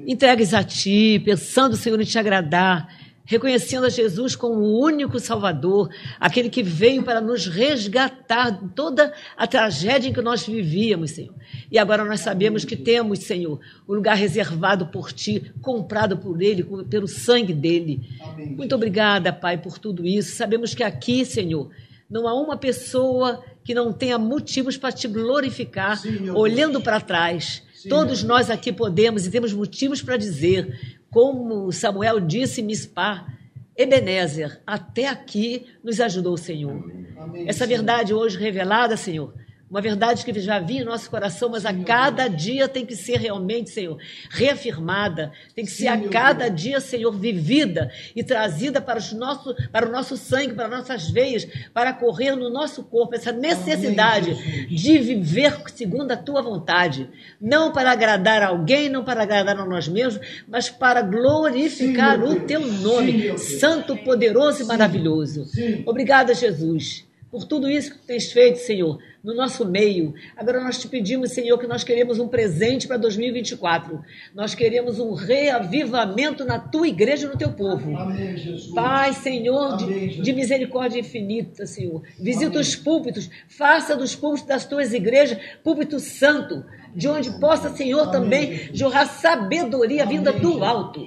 Entregues a ti, pensando, Senhor, em te agradar, reconhecendo a Jesus como o único Salvador, aquele que veio para nos resgatar de toda a tragédia em que nós vivíamos, Senhor. E agora nós sabemos que temos, Senhor, o um lugar reservado por Ti, comprado por Ele, pelo sangue dele. Muito obrigada, Pai, por tudo isso. Sabemos que aqui, Senhor, não há uma pessoa que não tenha motivos para te glorificar, Sim, olhando para trás. Sim, Todos nós aqui podemos e temos motivos para dizer, como Samuel disse em Mispar, Ebenezer, até aqui nos ajudou o Senhor. Amém. Essa verdade hoje revelada, Senhor, uma verdade que já vinha em nosso coração, mas a cada dia tem que ser realmente, Senhor, reafirmada, tem que ser a cada dia, Senhor, vivida e trazida para, os nosso, para o nosso sangue, para nossas veias, para correr no nosso corpo, essa necessidade de viver segundo a tua vontade, não para agradar alguém, não para agradar a nós mesmos, mas para glorificar o teu nome, santo, poderoso e maravilhoso. Obrigada, Jesus por tudo isso que tu tens feito, Senhor, no nosso meio. Agora nós te pedimos, Senhor, que nós queremos um presente para 2024. Nós queremos um reavivamento na tua igreja e no teu povo. Amém, Jesus. Pai, Senhor, Amém, de, de, misericórdia infinita, Senhor. Visita Amém. os púlpitos, faça dos púlpitos das tuas igrejas púlpito santo, de onde possa, Senhor, também jorrar sabedoria vinda do alto.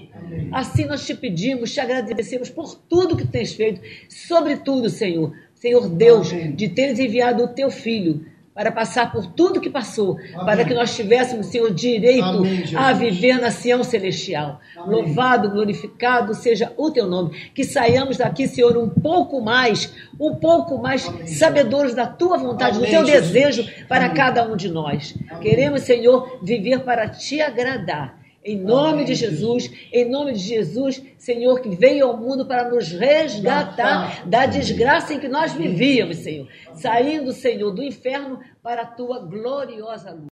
Assim nós te pedimos, te agradecemos por tudo que tens feito, sobretudo, Senhor Senhor Deus, Amém. de teres enviado o teu filho para passar por tudo que passou, Amém. para que nós tivéssemos, Senhor, direito Amém, a viver na Sião Celestial. Louvado, glorificado seja o teu nome. Que saiamos daqui, Senhor, um pouco mais, um pouco mais sabedores da tua vontade, do teu Jesus. desejo para cada um de nós. Queremos, Senhor, viver para te agradar em nome de Jesus, em nome de Jesus, Senhor, que veio ao mundo para nos resgatar da desgraça em que nós vivíamos, Senhor. Saindo, Senhor, do inferno para a tua gloriosa luz.